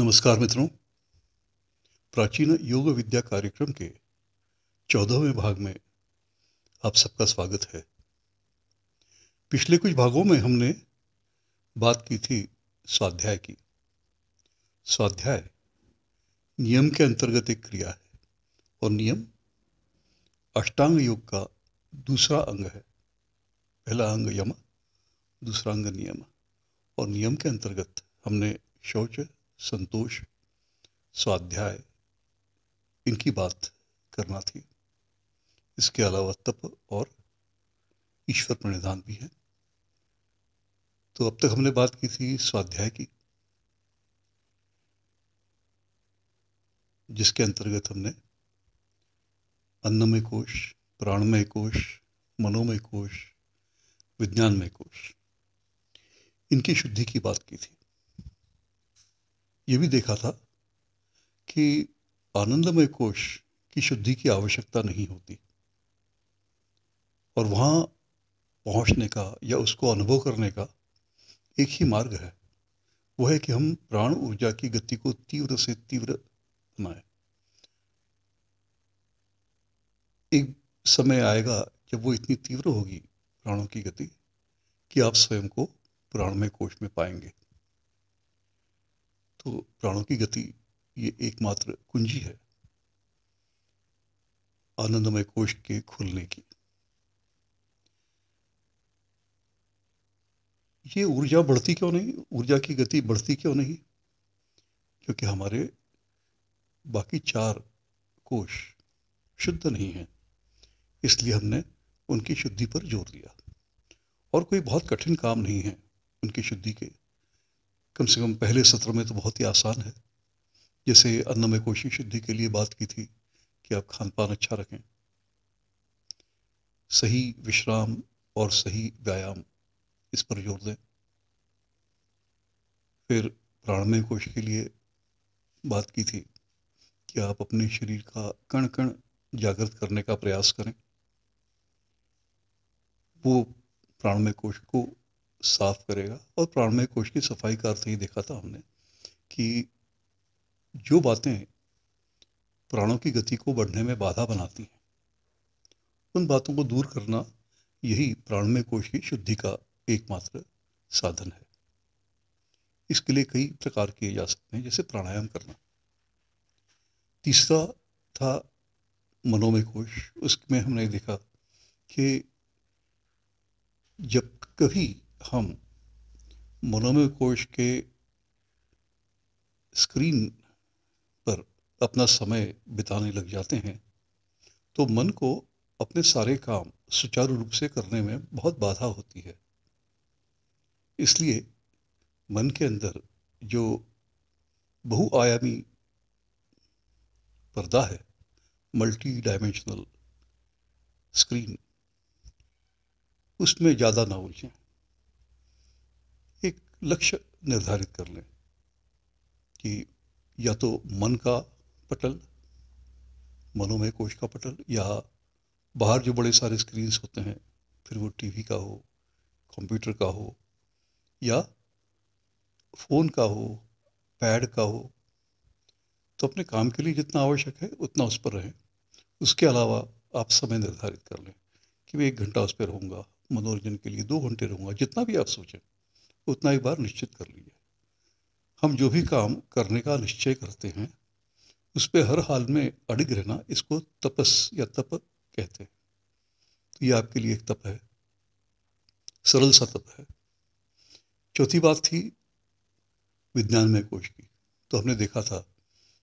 नमस्कार मित्रों। प्राचीन योग विद्या कार्यक्रम के चौदहवें भाग में आप सबका स्वागत है। पिछले कुछ भागों में हमने बात की थी स्वाध्याय की। स्वाध्याय नियम के अंतर्गत एक क्रिया है और नियम अष्टांग योग का दूसरा अंग है। पहला अंग यम, दूसरा अंग नियम और नियम के अंतर्गत हमने शौच संतोष, स्वाध्याय, इनकी बात करना थी। इसके अलावा तप और ईश्वर प्रणिधान भी है। तो अब तक हमने बात की थी स्वाध्याय की, जिसके अंतर्गत हमने अन्नमय कोश, प्राणमय कोश, मनोमय कोश, विज्ञानमय कोश, इनकी शुद्धि की बात की थी। ये भी देखा था कि आनंदमय कोश की शुद्धि की आवश्यकता नहीं होती। और वहाँ पहुँचने का या उसको अनुभव करने का एक ही मार्ग है। वो है कि हम प्राण ऊर्जा की गति को तीव्र से तीव्र बनाए। एक समय आएगा जब वो इतनी तीव्र होगी प्राणों की गति कि आप स्वयं को प्राणमय कोश में पाएँगे। तो प्राणों की गति ये एकमात्र कुंजी है। आनंदमय कोष के खुलने की। ये ऊर्जा बढ़ती क्यों नहीं? ऊर्जा की गति बढ़ती क्यों नहीं? क्योंकि हमारे बाकी चार कोश शुद्ध नहीं हैं। इसलिए हमने उनकी शुद्धि पर ज़ोर दिया। और कोई बहुत कठिन काम नहीं है उनकी शुद्धि के। कम से कम पहले सत्र में तो बहुत ही आसान है। जैसे अन्नमय कोशिश शुद्धि के लिए बात की थी कि आप खान पान अच्छा रखें। सही विश्राम और सही व्यायाम इस पर ज़ोर दें। फिर प्राणमय कोश के लिए बात की थी कि आप अपने शरीर का कण कण जागृत करने का प्रयास करें। वो प्राणमय कोश को साफ़ करेगा। और प्राणमय कोश की सफ़ाई का अर्थ ही देखा था हमने कि जो बातें प्राणों की गति को बढ़ने में बाधा बनाती हैं, उन बातों को दूर करना यही प्राणमय कोश की शुद्धि का एकमात्र साधन है। इसके लिए कई प्रकार किए जा सकते हैं, जैसे प्राणायाम करना। तीसरा था मनोमय कोश उसमें हमने देखा कि जब कभी हम मनोमय कोश के स्क्रीन पर अपना समय बिताने लग जाते हैं तो मन को अपने सारे काम सुचारू रूप से करने में बहुत बाधा होती है। इसलिए मन के अंदर जो बहुआयामी पर्दा है मल्टी डायमेंशनल स्क्रीन उसमें ज़्यादा ना उलझें। लक्ष्य निर्धारित कर लें कि या तो मन का पटल, मनोमय कोश का पटल, या बाहर जो बड़े सारे स्क्रीन्स होते हैं, फिर वो टीवी का हो कंप्यूटर का हो, या फ़ोन का हो पैड का हो तो अपने काम के लिए जितना आवश्यक है, उतना उस पर रहें। उसके अलावा आप समय निर्धारित कर लें कि मैं एक घंटा उस पर रहूँगा, मनोरंजन के लिए दो घंटे रहूँगा, जितना भी आप सोचें। उतना एक बार निश्चित कर लीजिए हम जो भी काम करने का निश्चय करते हैं, उस पर हर हाल में अड़िग रहना इसको तपस या तप कहते हैं। तो ये आपके लिए एक तप है। सरल सा तप है। चौथी बात थी विज्ञान में कोश की। तो हमने देखा था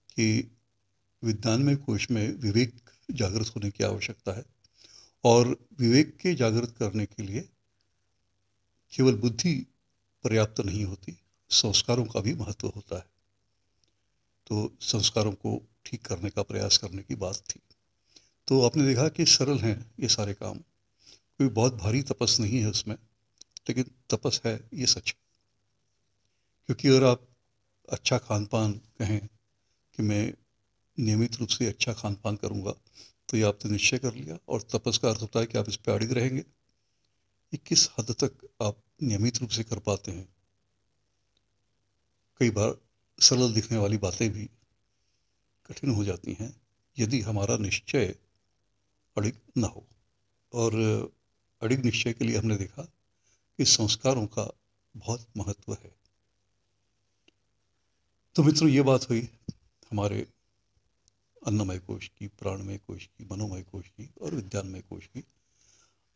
कि विज्ञान में कोश में विवेक जागृत होने की आवश्यकता है और विवेक के जागृत करने के लिए केवल बुद्धि पर्याप्त नहीं होती, संस्कारों का भी महत्व होता है। तो संस्कारों को ठीक करने का प्रयास करने की बात थी। तो आपने देखा कि सरल हैं ये सारे काम। कोई बहुत भारी तपस नहीं है उसमें, लेकिन तपस है ये सच। क्योंकि अगर आप अच्छा खान पान कहें कि मैं नियमित रूप से अच्छा खान पान करूँगा तो ये आपने निश्चय कर लिया और तपस का अर्थ होता है कि आप इस पर अड़िग रहेंगे। ये किस हद तक आप नियमित रूप से कर पाते हैं। कई बार सरल दिखने वाली बातें भी कठिन हो जाती हैं, यदि हमारा निश्चय अड़िग न हो। और अड़िग निश्चय के लिए हमने देखा कि संस्कारों का बहुत महत्व है। तो मित्रों, ये बात हुई हमारे अन्नमय कोश की, प्राणमय कोश की, मनोमय कोश की और विज्ञानमय कोश की।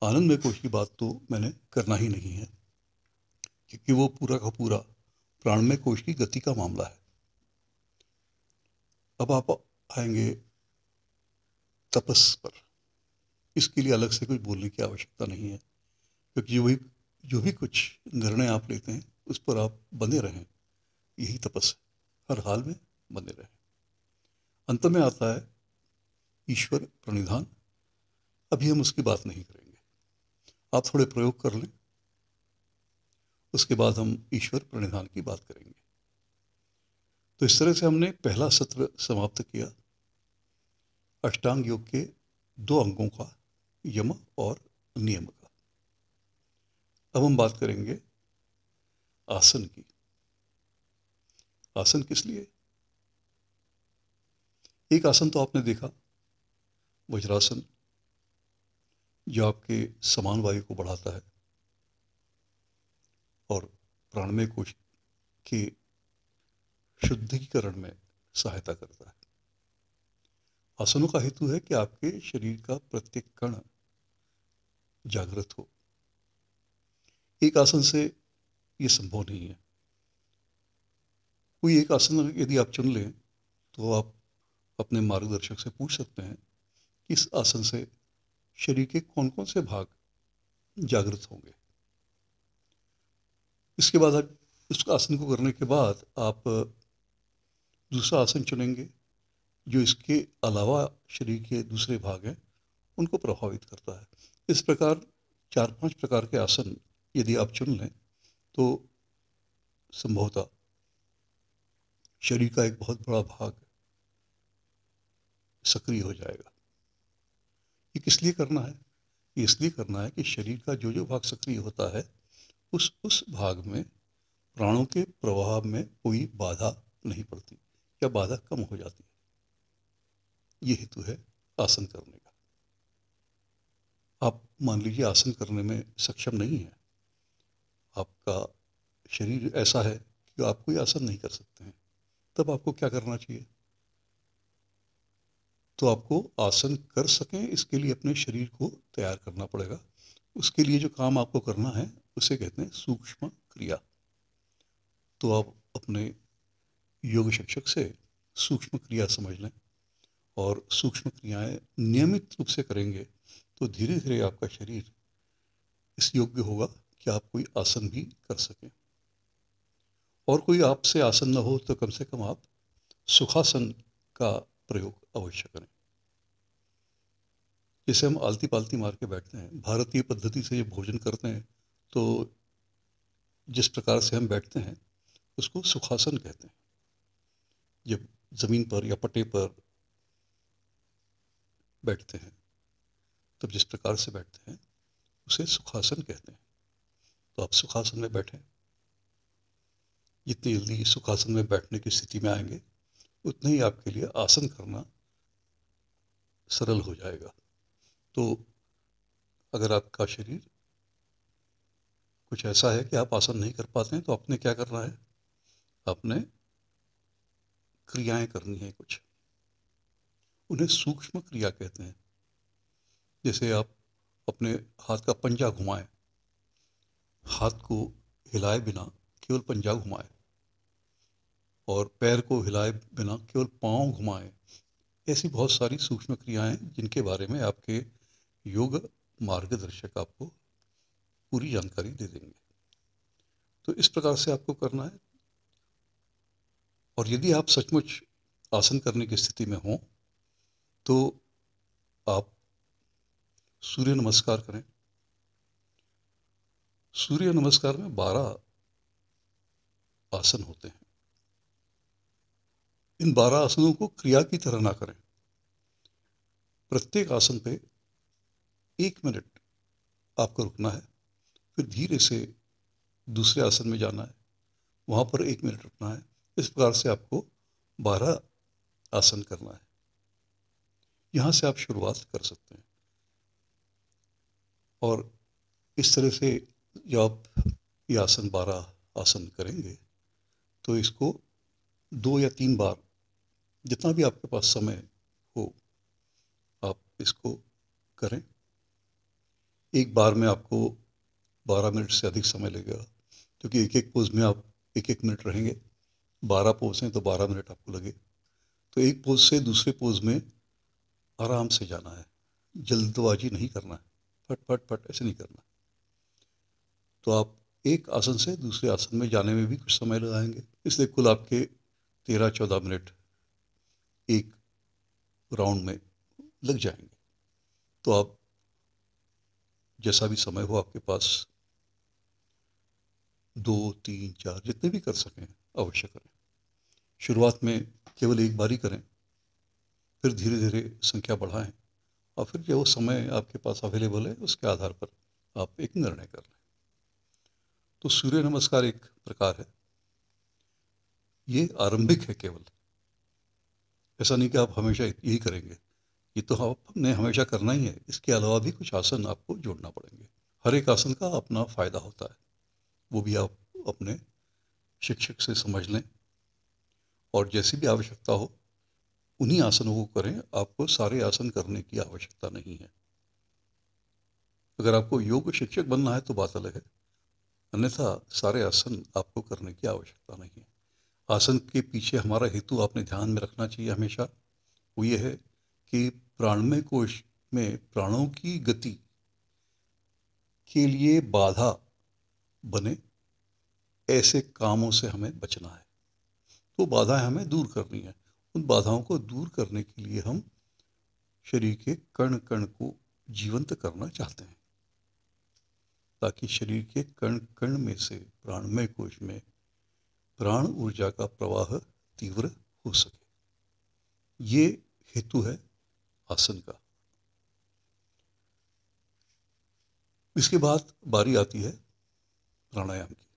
आनंदमय कोश की बात तो मैंने करना ही नहीं है। क्योंकि वो पूरा का पूरा प्राणमय कोश की गति का मामला है। अब आप आएँगे तपस पर। इसके लिए अलग से कुछ बोलने की आवश्यकता नहीं है, क्योंकि जो भी जो भी कुछ निर्णय आप लेते हैं, उस पर आप बने रहें। यही तपस है। हर हाल में बने रहें। अंत में आता है, ईश्वर प्रणिधान। अभी हम उसकी बात नहीं करेंगे। आप थोड़े प्रयोग कर लें। उसके बाद हम ईश्वर प्रणिधान की बात करेंगे। तो इस तरह से हमने पहला सत्र समाप्त किया। अष्टांग योग के दो अंगों का, यम और नियम का। अब हम बात करेंगे आसन की। आसन किस लिए? एक आसन तो आपने देखा, वज्रासन। जो आपके समान वायु को बढ़ाता है। और प्राणमय कोश के शुद्धिकरण में सहायता करता है। आसनों का हेतु है कि आपके शरीर का प्रत्येक कण जागृत हो। एक आसन से ये संभव नहीं है। कोई एक आसन यदि आप चुन लें तो आप अपने मार्गदर्शक से पूछ सकते हैं कि इस आसन से शरीर के कौन कौन से भाग जागृत होंगे। इसके बाद आप उस आसन को करने के बाद आप दूसरा आसन चुनेंगे, जो इसके अलावा शरीर के दूसरे भाग हैं, उनको प्रभावित करता है। इस प्रकार चार पाँच प्रकार के आसन यदि आप चुन लें तो संभवतः शरीर का एक बहुत बड़ा भाग सक्रिय हो जाएगा। ये किस लिए करना है? ये इसलिए करना है कि शरीर का जो जो भाग सक्रिय होता है उस उस भाग में प्राणों के प्रवाह में कोई बाधा नहीं पड़ती, या बाधा कम हो जाती है। ये हेतु है आसन करने का। आप मान लीजिए आसन करने में सक्षम नहीं है। आपका शरीर ऐसा है कि आप कोई आसन नहीं कर सकते हैं। तब आपको क्या करना चाहिए? तो आपको आसन कर सकें, इसके लिए अपने शरीर को तैयार करना पड़ेगा। उसके लिए जो काम आपको करना है उसे कहते हैं सूक्ष्म क्रिया। तो आप अपने योग शिक्षक से सूक्ष्म क्रिया समझ लें और सूक्ष्म क्रियाएँ नियमित रूप से करेंगे तो धीरे धीरे आपका शरीर इस योग्य होगा कि आप कोई आसन भी कर सकें। और कोई आपसे आसन न हो तो कम से कम आप सुखासन का प्रयोग अवश्य करें। जैसे हम आलती पालती मार के बैठते हैं, भारतीय पद्धति से जब भोजन करते हैं तो जिस प्रकार से हम बैठते हैं, उसको सुखासन कहते हैं। जब ज़मीन पर या पटे पर बैठते हैं, तब जिस प्रकार से बैठते हैं, उसे सुखासन कहते हैं। तो आप सुखासन में बैठें। जितनी जल्दी सुखासन में बैठने की स्थिति में आएँगे, उतने ही आपके लिए आसन करना सरल हो जाएगा। तो अगर आपका शरीर कुछ ऐसा है कि आप आसन नहीं कर पाते हैं तो आपने क्या करना है? आपने क्रियाएँ करनी है कुछ। उन्हें सूक्ष्म क्रिया कहते हैं। जैसे आप अपने हाथ का पंजा घुमाएँ। हाथ को हिलाए बिना केवल पंजा घुमाए और पैर को हिलाए बिना केवल पाँव घुमाए। ऐसी बहुत सारी सूक्ष्म क्रियाएँ जिनके बारे में आपके योग मार्गदर्शक आपको पूरी जानकारी दे देंगे। तो इस प्रकार से आपको करना है। और यदि आप सचमुच आसन करने की स्थिति में हों तो आप सूर्य नमस्कार करें। सूर्य नमस्कार में बारह आसन होते हैं। इन बारह आसनों को क्रिया की तरह ना करें। प्रत्येक आसन पे एक मिनट आपको रुकना है। फिर धीरे से दूसरे आसन में जाना है। वहाँ पर एक मिनट रुकना है। इस प्रकार से आपको बारह आसन करना है। यहाँ से आप शुरुआत कर सकते हैं। और इस तरह से जब आप ये आसन बारह आसन करेंगे तो इसको दो या तीन बार जितना भी आपके पास समय हो, आप इसको करें। एक बार में आपको बारह मिनट से अधिक समय लगेगा। क्योंकि एक एक पोज में आप एक एक मिनट रहेंगे। बारह पोज हैं तो बारह मिनट आपको लगे। तो एक पोज से दूसरे पोज में आराम से जाना है। जल्दबाजी नहीं करना है। फट फट फट, ऐसे नहीं करना तो आप एक आसन से दूसरे आसन में जाने में भी कुछ समय लगाएँगे। इसलिए कुल आपके तेरह चौदह मिनट एक राउंड में लग जाएँगे। तो आप जैसा भी समय हो आपके पास दो, तीन, चार, जितने भी कर सकें, अवश्य करें। शुरुआत में केवल एक बार ही करें, फिर धीरे धीरे संख्या बढ़ाएँ और फिर जो समय आपके पास अवेलेबल है, उसके आधार पर आप एक निर्णय कर लें। तो सूर्य नमस्कार एक प्रकार है। ये आरंभिक है केवल। ऐसा नहीं कि आप हमेशा यही करेंगे। ये तो आपने हमेशा करना ही है। इसके अलावा भी कुछ आसन आपको जोड़ना पड़ेंगे। हर एक आसन का अपना फ़ायदा होता है। वो भी आप अपने शिक्षक से समझ लें। और जैसी भी आवश्यकता हो, उन्हीं आसनों को करें। आपको सारे आसन करने की आवश्यकता नहीं है। अगर आपको योग शिक्षक बनना है तो बात अलग है। अन्यथा सारे आसन आपको करने की आवश्यकता नहीं है। आसन के पीछे हमारा हेतु आपने ध्यान में रखना चाहिए हमेशा। वो ये है कि प्राणमय कोश में प्राणों की गति के लिए बाधा बने, ऐसे कामों से हमें बचना है। तो बाधाएँ हमें दूर करनी है। उन बाधाओं को दूर करने के लिए हम शरीर के कण कण को जीवंत करना चाहते हैं। ताकि शरीर के कण कण में से, प्राणमय कोश में प्राण ऊर्जा का प्रवाह तीव्र हो सके। ये हेतु है आसन का। इसके बाद बारी आती है प्राणायाम की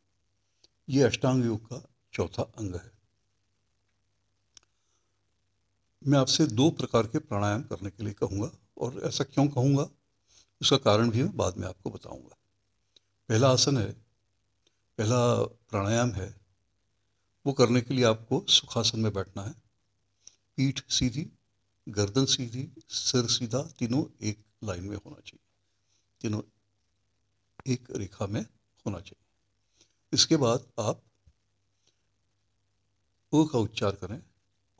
ये अष्टांग योग का चौथा अंग है। मैं आपसे दो प्रकार के प्राणायाम करने के लिए कहूँगा और ऐसा क्यों कहूँगा उसका कारण भी मैं बाद में आपको बताऊँगा। पहला आसन है, पहला प्राणायाम है, वो करने के लिए आपको सुखासन में बैठना है। पीठ सीधी, गर्दन सीधी, सिर सीधा, तीनों एक लाइन में होना चाहिए, तीनों एक रेखा में होना चाहिए। इसके बाद आप ओ का उच्चार करें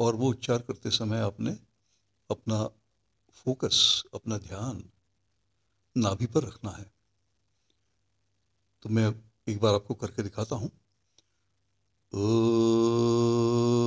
और वो उच्चार करते समय आपने अपना फोकस, अपना ध्यान नाभि पर रखना है। तो मैं एक बार आपको करके दिखाता हूँ। इस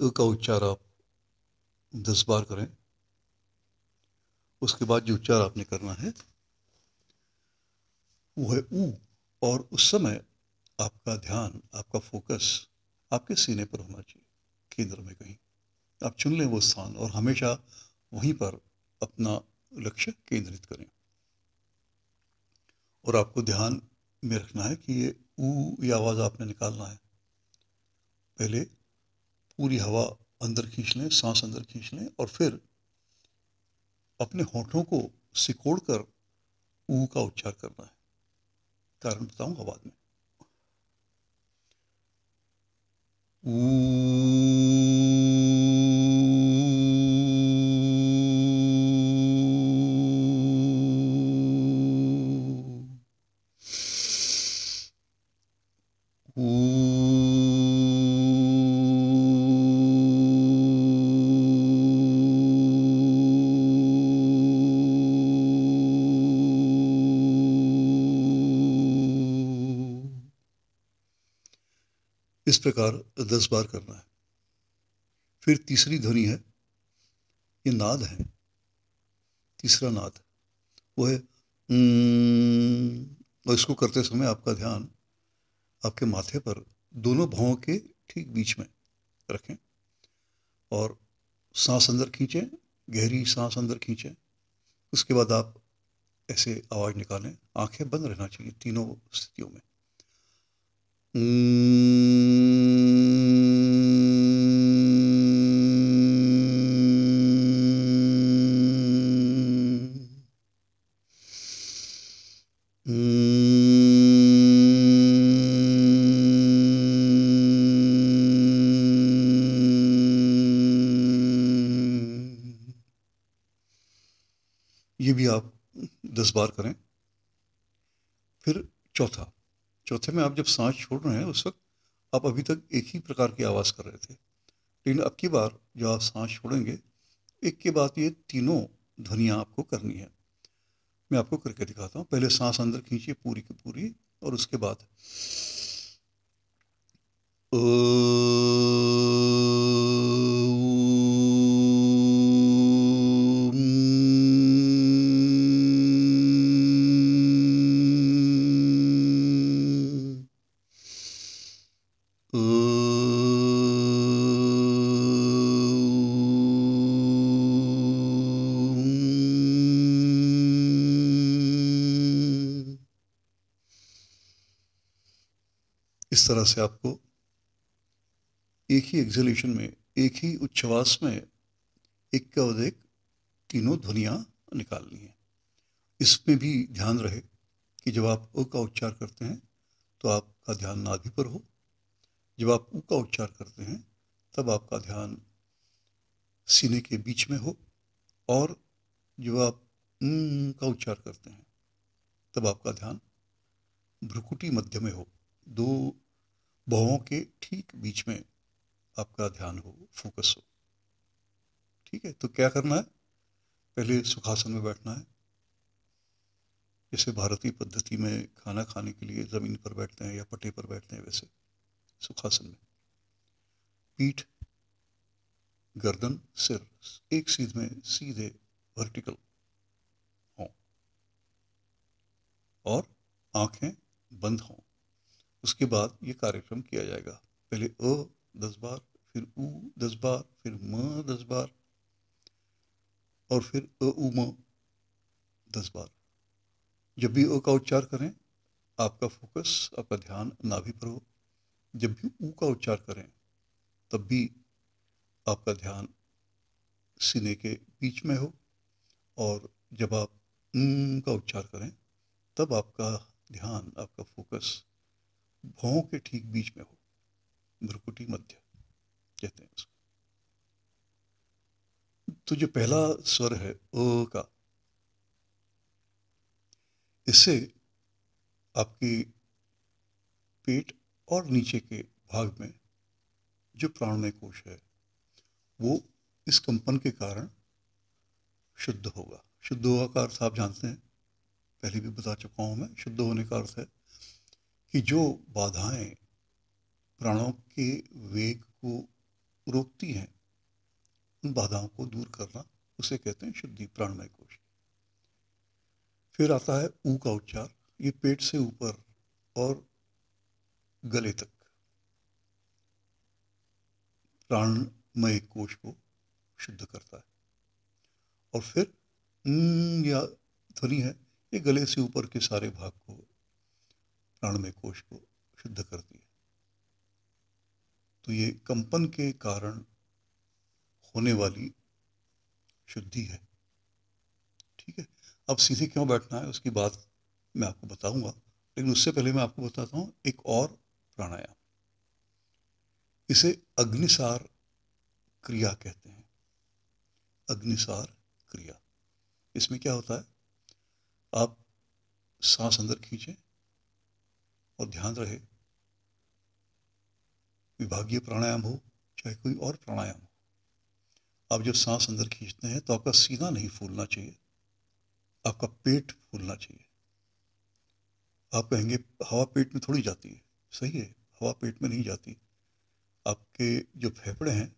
अ का उच्चार आप दस बार करें, उसके बाद जो उच्चार आपने करना है, वो है ऊ। और उस समय आपका ध्यान, आपका फोकस आपके सीने पर होना चाहिए, केंद्र में कहीं। आप चुन लें वो स्थान और हमेशा वहीं पर अपना लक्ष्य केंद्रित करें। और आपको ध्यान में रखना है कि ये ऊ, ये आवाज़ आपने निकालना है। पहले पूरी हवा अंदर खींच लें सांस अंदर खींच लें और फिर अपने होठों को सिकोड़ कर ऊ का उच्चार करना है। कारण बताऊँगा बाद में? इस प्रकार दस बार करना है। फिर तीसरी ध्वनि है, ये नाद है। तीसरा नाद, वो है और इसको करते समय आपका ध्यान आपके माथे पर दोनों भावों के ठीक बीच में रखें और सांस अंदर खींचें, गहरी सांस अंदर खींचें। उसके बाद आप ऐसे आवाज़ निकालें, आँखें बंद रहना चाहिए तीनों स्थितियों में। दस बार करें। फिर चौथा, चौथे में आप जब सांस छोड़ रहे हैं, उस वक्त आप अभी तक एक ही प्रकार की आवाज़ कर रहे थे। लेकिन अब की बार जो आप सांस छोड़ेंगे, एक के बाद ये तीनों ध्वनियाँ आपको करनी है। मैं आपको करके दिखाता हूँ। पहले सांस अंदर खींचिए पूरी की पूरी और उसके बाद इस तरह से आपको एक ही एक्सलेशन में, एक ही उच्छ्वास में एक के बाद एक तीनों ध्वनियाँ निकालनी है। इसमें भी ध्यान रहे कि जब आप ओ का उच्चार करते हैं तो आपका ध्यान नाभि पर हो। जब आप ऊ का उच्चार करते हैं, तब आपका ध्यान सीने के बीच में हो और जब आप न का उच्चार करते हैं, तब आपका ध्यान भ्रुकुटी मध्य में हो। दो भावों के ठीक बीच में आपका ध्यान हो फोकस हो। ठीक है तो क्या करना है? पहले सुखासन में बैठना है। जैसे भारतीय पद्धति में खाना खाने के लिए ज़मीन पर बैठते हैं या पट्टे पर बैठते हैं, वैसे सुखासन में। पीठ, गर्दन, सिर, एक सीध में सीधे वर्टिकल हों। और आँखें बंद हों। उसके बाद ये कार्यक्रम किया जाएगा। पहले अ दस बार, फिर उ दस बार, फिर म दस बार, और फिर अ उ म दस बार। जब भी अ का उच्चार करें, आपका फोकस, आपका ध्यान नाभि पर हो। जब भी ऊ का उच्चार करें, तब भी आपका ध्यान सीने के बीच में हो, और जब आप न का उच्चार करें, तब आपका ध्यान, आपका फोकस भौं के ठीक बीच में हो। भ्रुकुटी मध्य, कहते हैं उसको। तो जो पहला स्वर है, अ का, इससे आपकी पेट और नीचे के भाग में जो प्राणमय कोश है, वो इस कंपन के कारण शुद्ध होगा। शुद्ध होगा का अर्थ आप जानते हैं, पहले भी बता चुका हूँ मैं, शुद्ध होने का अर्थ है कि जो बाधाएँ प्राणों के वेग को रोकती हैं, उन बाधाओं को दूर करना उसे कहते हैं शुद्धि, प्राणमय कोश फिर आता है ऊ का उच्चार, ये पेट से ऊपर और गले तक। प्राणमय कोश को शुद्ध करता है। और फिर या ध्वनि है, ये गले से ऊपर के सारे भाग को प्राणमय कोश को शुद्ध करती है। तो ये कंपन के कारण होने वाली शुद्धि है। ठीक है? अब सीधे क्यों बैठना है? उसकी बात मैं आपको बताऊँगा, लेकिन उससे पहले मैं आपको बताता हूँ एक और प्राणायाम। इसे अग्निसार क्रिया कहते हैं। अग्निसार क्रिया। इसमें क्या होता है? आप सांस अंदर खींचें और ध्यान रहे। विभागीय प्राणायाम हो, चाहे कोई और प्राणायाम हो। आप जब सांस अंदर खींचते हैं तो आपका सीना नहीं फूलना चाहिए। आपका पेट फूलना चाहिए। आप कहेंगे, हवा पेट में थोड़ी जाती है। सही है, हवा पेट में नहीं जाती। आपके जो फेफड़े हैं,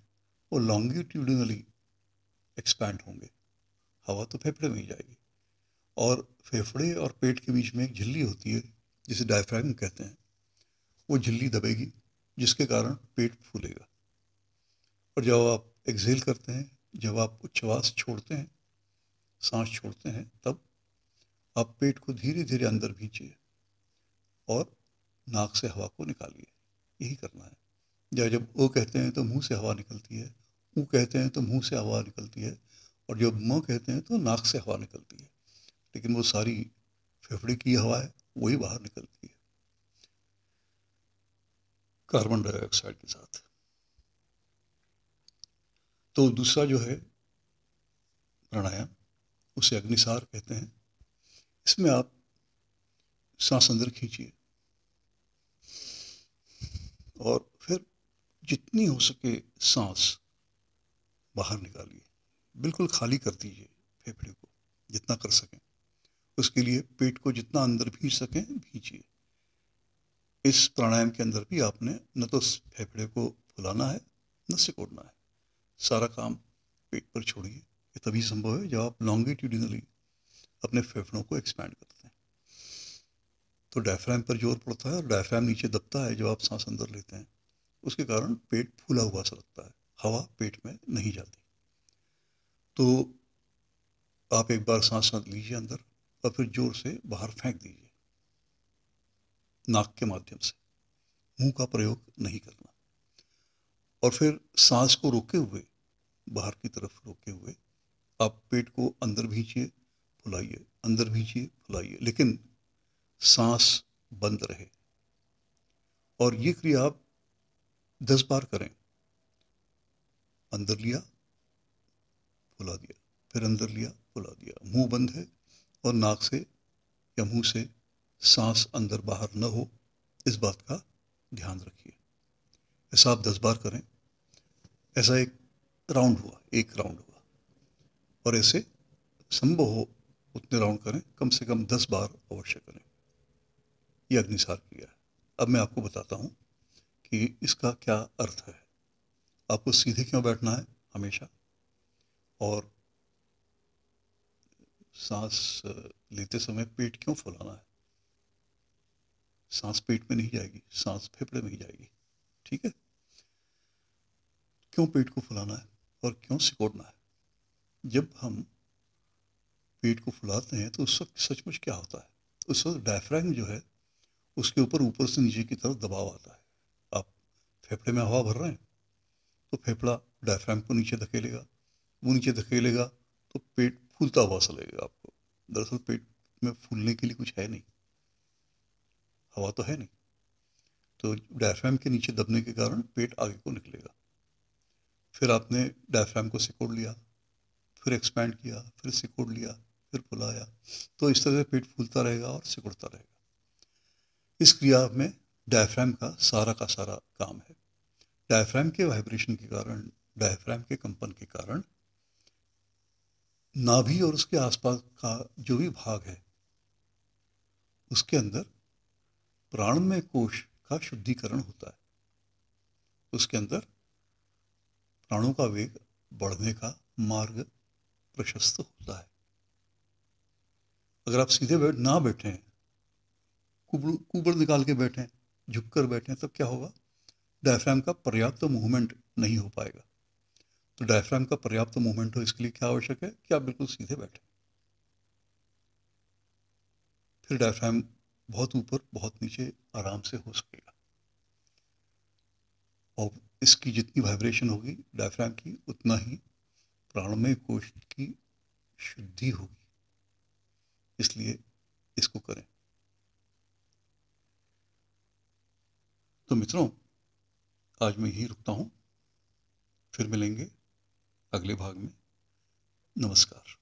वो लॉन्गिट्यूडिनली एक्सपैंड होंगे। हवा तो फेफड़े में ही जाएगी। और फेफड़े और पेट के बीच में एक झिल्ली होती है जिसे डायफ्राम कहते हैं, वो झिल्ली दबेगी, जिसके कारण पेट फूलेगा। और जब आप एक्सेल करते हैं, जब आप उच्छ्वास छोड़ते हैं, सांस छोड़ते हैं, तब आप पेट को धीरे धीरे अंदर भींचिए और नाक से हवा को निकालिए। यही करना है। या जब ओ कहते हैं तो मुँह से हवा निकलती है। ऊ कहते हैं तो मुँह से हवा निकलती है। और जब म कहते हैं तो नाक से हवा निकलती है। लेकिन वो सारी फेफड़े की हवा है। वही बाहर निकलती है। कार्बन डाइऑक्साइड के साथ। तो दूसरा जो है, प्राणायाम, उसे अग्निसार कहते हैं। इसमें आप सांस अंदर खींचिए। और फिर जितनी हो सके सांस बाहर निकालिए। बिल्कुल खाली कर दीजिए फेफड़े को, जितना कर सकें। उसके लिए पेट को जितना अंदर भींच सकें, भींचिए। इस प्राणायाम के अंदर भी आपने न तो फेफड़े को फुलाना है, न सिकोड़ना है। सारा काम पेट पर छोड़िए, ये तभी संभव है जब आप लॉन्गिट्यूडिनली अपने फेफड़ों को एक्सपैंड करते हैं। तो डायफ्राम पर ज़ोर पड़ता है और डायफ्राम नीचे दबता है जब आप सांस अंदर लेते हैं। उसके कारण पेट फूला हुआ सा लगता है, हवा पेट में नहीं जाती। तो आप एक बार सांस लीजिए अंदर और फिर ज़ोर से बाहर फेंक दीजिए। नाक के माध्यम से। मुँह का प्रयोग नहीं करना। और फिर सांस को रोके हुए, बाहर की तरफ़ रोके हुए, आप पेट को अंदर भींचिए, फुलाइए, अंदर भींचिए, फुलाइए, लेकिन सांस बंद रहे। और ये क्रिया आप दस बार करें। अंदर लिया, फुला दिया, फिर अंदर लिया, फुला दिया। मुँह बंद है और नाक से या मुँह से सांस अंदर बाहर न हो, इस बात का ध्यान रखिए। ऐसा आप दस बार करें, ऐसा एक राउंड हुआ, एक राउंड हुआ। और ऐसे संभव हो उतने राउंड करें, कम से कम दस बार अवश्य करें। यह अग्निसार क्रिया है। अब मैं आपको बताता हूँ कि इसका क्या अर्थ है। आपको सीधे क्यों बैठना है? हमेशा। और सांस लेते समय पेट क्यों फुलाना है? सांस पेट में नहीं जाएगी, सांस फेफड़े में ही जाएगी, ठीक है? क्यों पेट को फुलाना है और क्यों सिकोड़ना है? जब हम पेट को फुलाते हैं तो उस वक्त सचमुच क्या होता है? उस वक्त डायफ्राम जो है, उसके ऊपर ऊपर से नीचे की तरफ़ दबाव आता है। आप फेफड़े में हवा भर रहे हैं तो फेफड़ा डायफ्राम को नीचे धकेलेगा, वो नीचे धकेलेगा तो पेट फूलता हुआ सा लगेगा आपको। दरअसल पेट में फूलने के लिए कुछ है नहीं। हवा तो है नहीं। तो डायफ्राम के नीचे दबने के कारण पेट आगे को निकलेगा। फिर आपने डायफ्राम को सिकोड़ लिया, फिर एक्सपैंड किया, फिर सिकोड़ लिया, फिर फुलाया। तो इस तरह से पेट फूलता रहेगा और सिकुड़ता रहेगा। इस क्रिया में डायफ्राम का सारा का सारा काम है। डायफ्राम के वाइब्रेशन के कारण डायफ्राम के कंपन के कारण नाभि और उसके आसपास का जो भी भाग है, उसके अंदर प्राणमय कोश का शुद्धिकरण होता है। उसके अंदर प्राणों का वेग बढ़ने का मार्ग प्रशस्त होता है। अगर आप सीधे बैठ, ना बैठे, कुबड़ कुबड़ निकाल के बैठे, झुक कर बैठे, तब क्या होगा? डायफ्राम का पर्याप्त तो मूवमेंट नहीं हो पाएगा। तो डायफ्राम का पर्याप्त तो मूवमेंट हो, इसके लिए क्या आवश्यक है? कि आप बिल्कुल सीधे बैठे। फिर डायफ्राम बहुत ऊपर, बहुत नीचे आराम से हो सकेगा। और इसकी जितनी वाइब्रेशन होगी डायफ्राम की, उतना ही प्राणमय कोश की शुद्धि होगी। इसलिए इसको करें। तो मित्रों, आज मैं यही रुकता हूँ। फिर मिलेंगे अगले भाग में। नमस्कार।